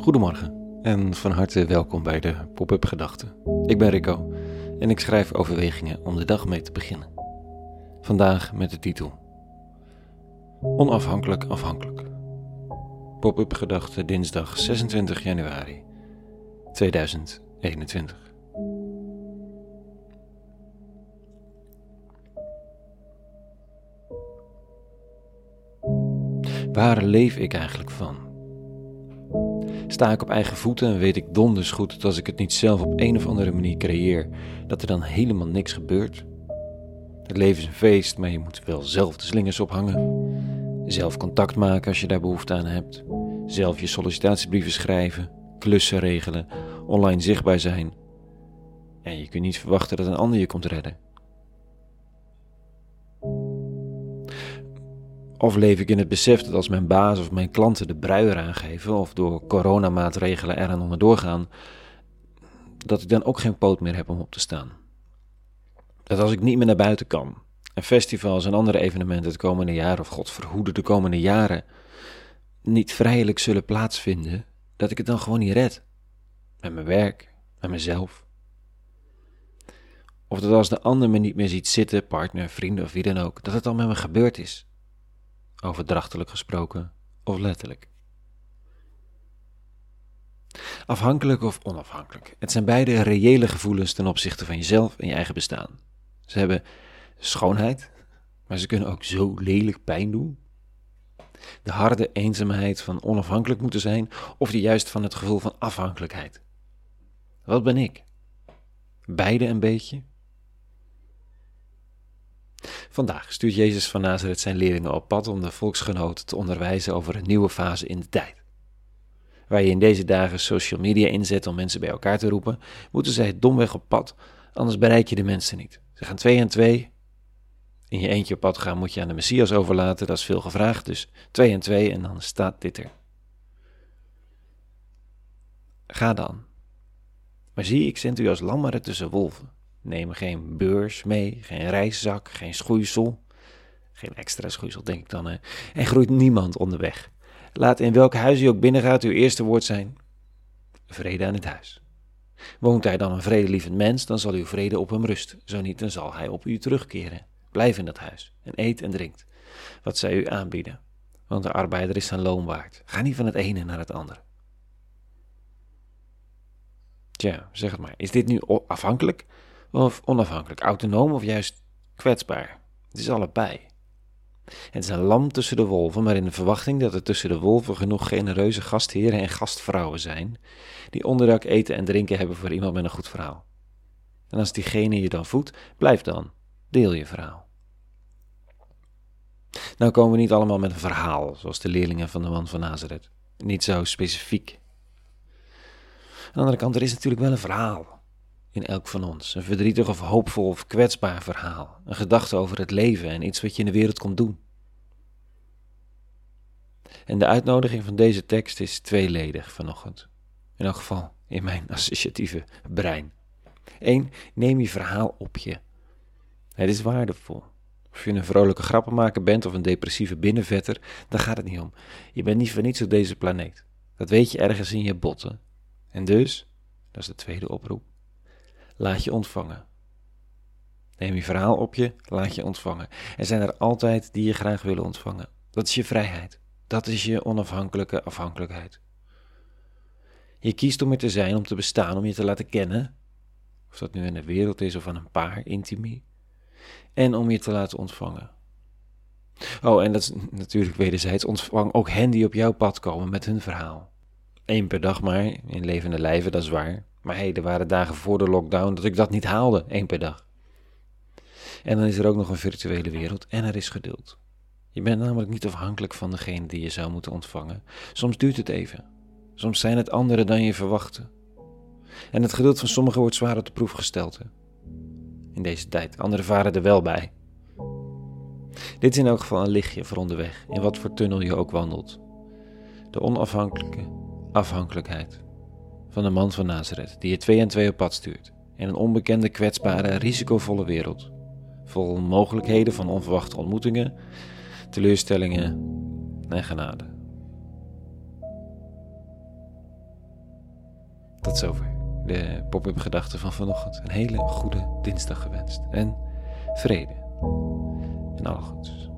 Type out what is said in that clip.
Goedemorgen en van harte welkom bij de Pop-up Gedachten. Ik ben Rico en ik schrijf overwegingen om de dag mee te beginnen. Vandaag met de titel Onafhankelijk afhankelijk. Pop-up Gedachten dinsdag 26 januari 2021. Waar leef ik eigenlijk van? Sta ik op eigen voeten en weet ik donders goed dat als ik het niet zelf op een of andere manier creëer, dat er dan helemaal niks gebeurt? Het leven is een feest, maar je moet wel zelf de slingers ophangen. Zelf contact maken als je daar behoefte aan hebt. Zelf je sollicitatiebrieven schrijven, klussen regelen, online zichtbaar zijn. En je kunt niet verwachten dat een ander je komt redden. Of leef ik in het besef dat als mijn baas of mijn klanten de brui aangeven of door coronamaatregelen eraan onderdoor gaan, dat ik dan ook geen poot meer heb om op te staan. Dat als ik niet meer naar buiten kan en festivals en andere evenementen het komende jaar, of God verhoede de komende jaren, niet vrijelijk zullen plaatsvinden, dat ik het dan gewoon niet red. Met mijn werk, met mezelf. Of dat als de ander me niet meer ziet zitten, partner, vrienden of wie dan ook, dat het al met me gebeurd is overdrachtelijk gesproken of letterlijk. Afhankelijk of onafhankelijk. Het zijn beide reële gevoelens ten opzichte van jezelf en je eigen bestaan. Ze hebben schoonheid, maar ze kunnen ook zo lelijk pijn doen. De harde eenzaamheid van onafhankelijk moeten zijn, of die juist van het gevoel van afhankelijkheid. Wat ben ik? Beide een beetje? Vandaag stuurt Jezus van Nazareth zijn leerlingen op pad om de volksgenoten te onderwijzen over een nieuwe fase in de tijd. Waar je in deze dagen social media inzet om mensen bij elkaar te roepen, moeten zij domweg op pad, anders bereik je de mensen niet. Ze gaan twee en twee. In je eentje op pad gaan moet je aan de Messias overlaten, dat is veel gevraagd, dus twee en twee en dan staat dit er. Ga dan. Maar zie, ik zend u als lammeren tussen wolven. Neem geen beurs mee, geen reiszak, geen schoeisel. Geen extra schoeisel, denk ik dan. En groeit niemand onderweg. Laat in welk huis u ook binnengaat uw eerste woord zijn: vrede aan het huis. Woont hij dan een vredelievend mens, dan zal uw vrede op hem rusten. Zo niet, dan zal hij op u terugkeren. Blijf in dat huis en eet en drinkt wat zij u aanbieden. Want de arbeider is zijn loon waard. Ga niet van het ene naar het andere. Tja, zeg het maar. Is dit nu afhankelijk of onafhankelijk, autonoom of juist kwetsbaar. Het is allebei. Het is een lam tussen de wolven, maar in de verwachting dat er tussen de wolven genoeg genereuze gastheren en gastvrouwen zijn, die onderdak, eten en drinken hebben voor iemand met een goed verhaal. En als diegene je dan voedt, blijf dan, deel je verhaal. Nou komen we niet allemaal met een verhaal, zoals de leerlingen van de man van Nazareth. Niet zo specifiek. Aan de andere kant, er is natuurlijk wel een verhaal in elk van ons. Een verdrietig of hoopvol of kwetsbaar verhaal. Een gedachte over het leven en iets wat je in de wereld komt doen. En de uitnodiging van deze tekst is tweeledig vanochtend. In elk geval in mijn associatieve brein. Eén, neem je verhaal op je. Het is waardevol. Of je een vrolijke grappenmaker bent of een depressieve binnenvetter, daar gaat het niet om. Je bent niet voor niets op deze planeet. Dat weet je ergens in je botten. En dus, dat is de tweede oproep, laat je ontvangen. Neem je verhaal op je, laat je ontvangen. Er zijn er altijd die je graag willen ontvangen. Dat is je vrijheid. Dat is je onafhankelijke afhankelijkheid. Je kiest om er te zijn, om te bestaan, om je te laten kennen. Of dat nu in de wereld is of aan een paar, intimie. En om je te laten ontvangen. Oh, en dat is natuurlijk wederzijds. Ontvang ook hen die op jouw pad komen met hun verhaal. Eén per dag maar, in levende lijven, dat is waar. Maar hé, hey, er waren dagen voor de lockdown dat ik dat niet haalde, één per dag. En dan is er ook nog een virtuele wereld en er is geduld. Je bent namelijk niet afhankelijk van degene die je zou moeten ontvangen. Soms duurt het even. Soms zijn het anderen dan je verwachtte. En het geduld van sommigen wordt zwaar op de proef gesteld. Hè? In deze tijd. Anderen varen er wel bij. Dit is in elk geval een lichtje voor onderweg, in wat voor tunnel je ook wandelt. De onafhankelijke afhankelijkheid van de man van Nazareth, die je twee en twee op pad stuurt, in een onbekende, kwetsbare, risicovolle wereld, vol mogelijkheden van onverwachte ontmoetingen, teleurstellingen en genade. Tot zover de pop-up gedachten van vanochtend. Een hele goede dinsdag gewenst. En vrede. En alle goeds.